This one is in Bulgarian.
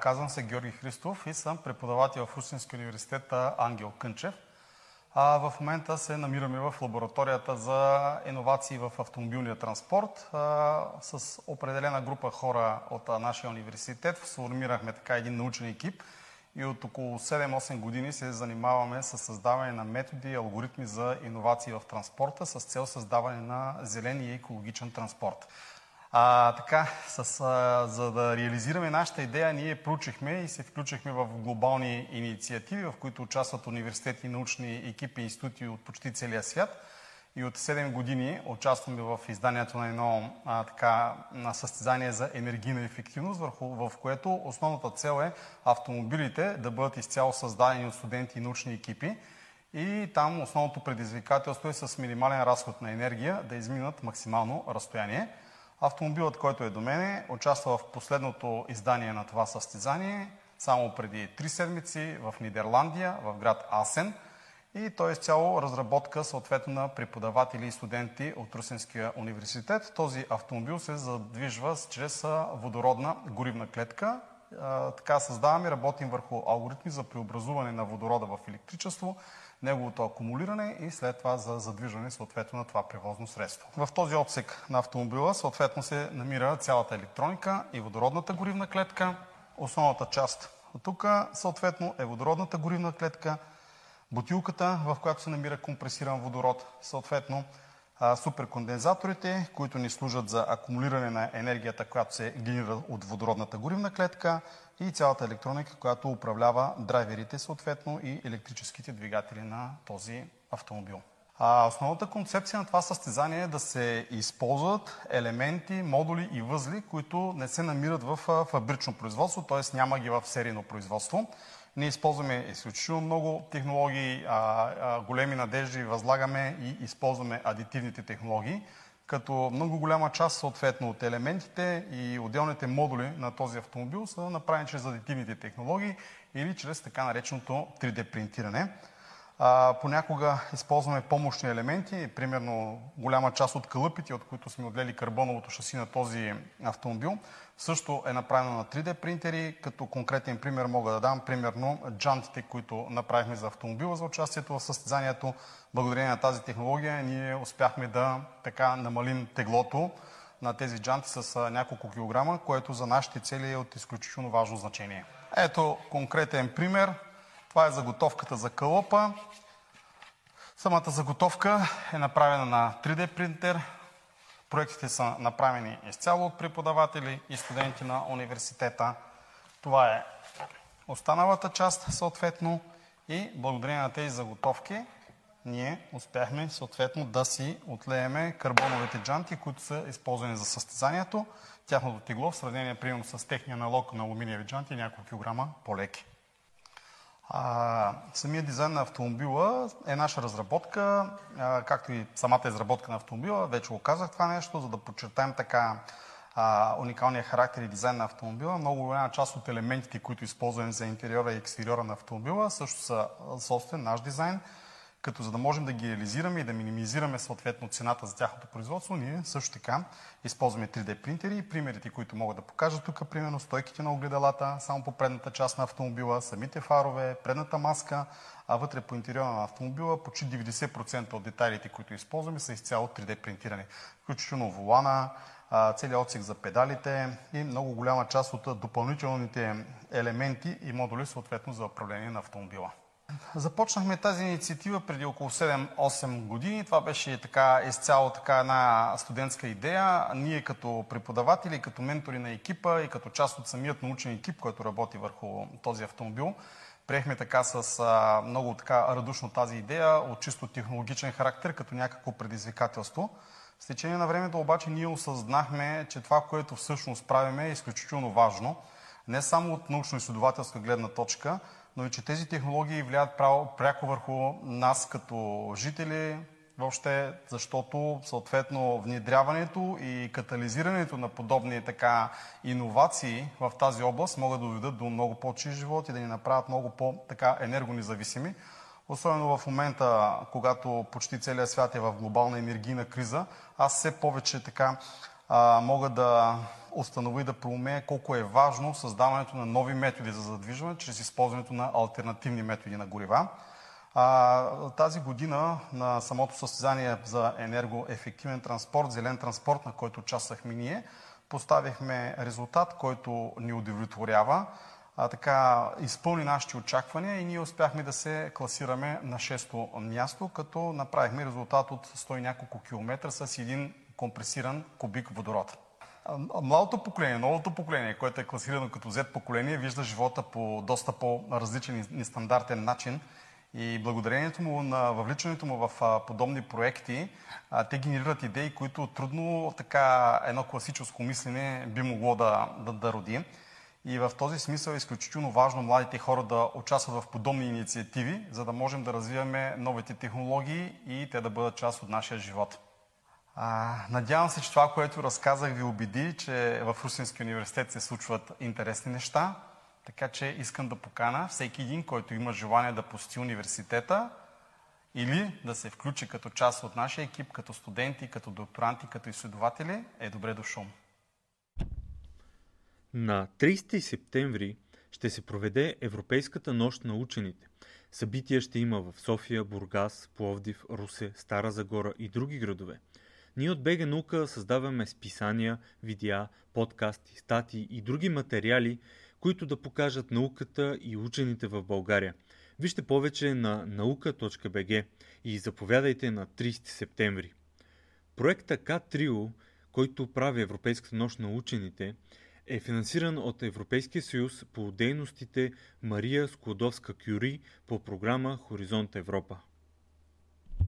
Казвам се Георги Христов и съм преподавател в Русинския университет Ангел Кънчев. А, в момента се намираме в лабораторията за иновации в автомобилния транспорт. А, с определена група хора от нашия университет сформирахме така един научен екип и от около 7-8 години се занимаваме с създаване на методи и алгоритми за иновации в транспорта с цел създаване на зелен и екологичен транспорт. А, така, за да реализираме нашата идея, ние проучихме и се включихме в глобални инициативи, в които участват университети, научни екипи и институти от почти целия свят. И от 7 години участваме в изданието на едно а, така, на състезание за енергийна ефективност, върху, в което основната цел е автомобилите да бъдат изцяло създадени от студенти и научни екипи. И там основното предизвикателство е с минимален разход на енергия да изминат максимално разстояние. Автомобилът, който е до мене, участва в последното издание на това състезание, само преди три седмици в Нидерландия, в град Асен. И той е цяло разработка съответно на преподаватели и студенти от Русинския университет. Този автомобил се задвижва чрез водородна горивна клетка. Така създаваме, работим върху алгоритми за преобразуване на водорода в електричество, неговото акумулиране и след това за задвижване съответно на това превозно средство. В този отсек на автомобила съответно се намира цялата електроника и водородната горивна клетка. Основната част от тук съответно е водородната горивна клетка, бутилката, в която се намира компресиран водород, съответно суперкондензаторите, които ни служат за акумулиране на енергията, която се генерира от водородната горивна клетка и цялата електроника, която управлява драйверите съответно и електрическите двигатели на този автомобил. А основната концепция на това състезание е да се използват елементи, модули и възли, които не се намират в фабрично производство, т.е. няма ги в серийно производство. Ние използваме изключително много технологии, а, а, големи надежди възлагаме и използваме адитивните технологии, като много голяма част съответно от елементите и отделните модули на този автомобил са направени чрез адитивните технологии или чрез така нареченото 3D принтиране. Понякога използваме помощни елементи, примерно голяма част от кълъпите, от които сме отделили карбоновото шаси на този автомобил, също е направено на 3D принтери. Като конкретен пример мога да дам примерно джантите, които направихме за автомобила за участието в състезанието. Благодарение на тази технология ние успяхме да така намалим теглото на тези джанти с няколко килограма, което за нашите цели е от изключително важно значение. Ето конкретен пример. Това е заготовката за кълъпа. Самата заготовка е направена на 3D принтер. Проектите са направени изцяло от преподаватели и студенти на университета. Това е останалата част съответно и благодарение на тези заготовки ние успяхме съответно да си отлееме карбоновите джанти, които са използвани за състезанието. Тяхното тегло в сравнение примерно с техния аналог на алуминиеви джанти е няколко килограма по-леки. А, самият дизайн на автомобила е наша разработка, както и самата изработка на автомобила. Вече го казах това нещо, за да подчертаем така уникалния характер и дизайн на автомобила. Много голяма част от елементите, които използваме за интериора и екстериора на автомобила, също са собствен наш дизайн като за да можем да ги реализираме и да минимизираме съответно цената за тяхното производство, ние също така използваме 3D принтери и примерите, които мога да покажа тук, примерно стойките на огледалата, само по предната част на автомобила, самите фарове, предната маска, а вътре по интериора на автомобила почти 90% от детайлите, които използваме, са изцяло 3D принтирани. Включително волана, целият отсек за педалите и много голяма част от допълнителните елементи и модули съответно за управление на автомобила. Започнахме тази инициатива преди около 7-8 години. Това беше така изцяло така една студентска идея. Ние като преподаватели, като ментори на екипа и като част от самият научен екип, който работи върху този автомобил, приехме така с много така радушно тази идея от чисто технологичен характер, като някакво предизвикателство. С течение на времето обаче ние осъзнахме, че това, което всъщност правиме е изключително важно. Не само от научно-изследователска гледна точка, но и че тези технологии влияят пряко върху нас като жители, въобще, защото съответно внедряването и катализирането на подобни така иновации в тази област могат да доведат до много по-чист живот и да ни направят много по-така енергонезависими. Особено в момента, когато почти целият свят е в глобална енергийна криза, аз все повече така а, мога да установя и да проумея колко е важно създаването на нови методи за задвижване чрез използването на альтернативни методи на горива. А, тази година на самото състезание за енергоефективен транспорт, зелен транспорт, на който участвахме ние, поставихме резултат, който ни удовлетворява, а, така изпълни нашите очаквания и ние успяхме да се класираме на 6-то място, като направихме резултат от 100 и няколко километра с един компресиран кубик водород. Младото поколение, новото поколение, което е класирано като Z поколение, вижда живота по доста по-различен и нестандартен начин и благодарението му на въвличането му в подобни проекти, те генерират идеи, които трудно така едно класическо мислене би могло да, да, да роди. И в този смисъл е изключително важно младите хора да участват в подобни инициативи, за да можем да развиваме новите технологии и те да бъдат част от нашия живот. А, надявам се, че това, което разказах, ви убеди, че в Русинския университет се случват интересни неща. Така че искам да покана всеки един, който има желание да посети университета или да се включи като част от нашия екип, като студенти, като докторанти, като изследователи, е добре дошъл. На 30 септември ще се проведе Европейската нощ на учените. Събития ще има в София, Бургас, Пловдив, Русе, Стара Загора и други градове. Ние от БГ Наука създаваме списания, видеа, подкасти, статии и други материали, които да покажат науката и учените в България. Вижте повече на наука.бг и заповядайте на 30 септември. Проекта К-Трио, който прави Европейската нощ на учените, е финансиран от Европейския съюз по дейностите Мария Склодовска-Кюри по програма Хоризонт Европа.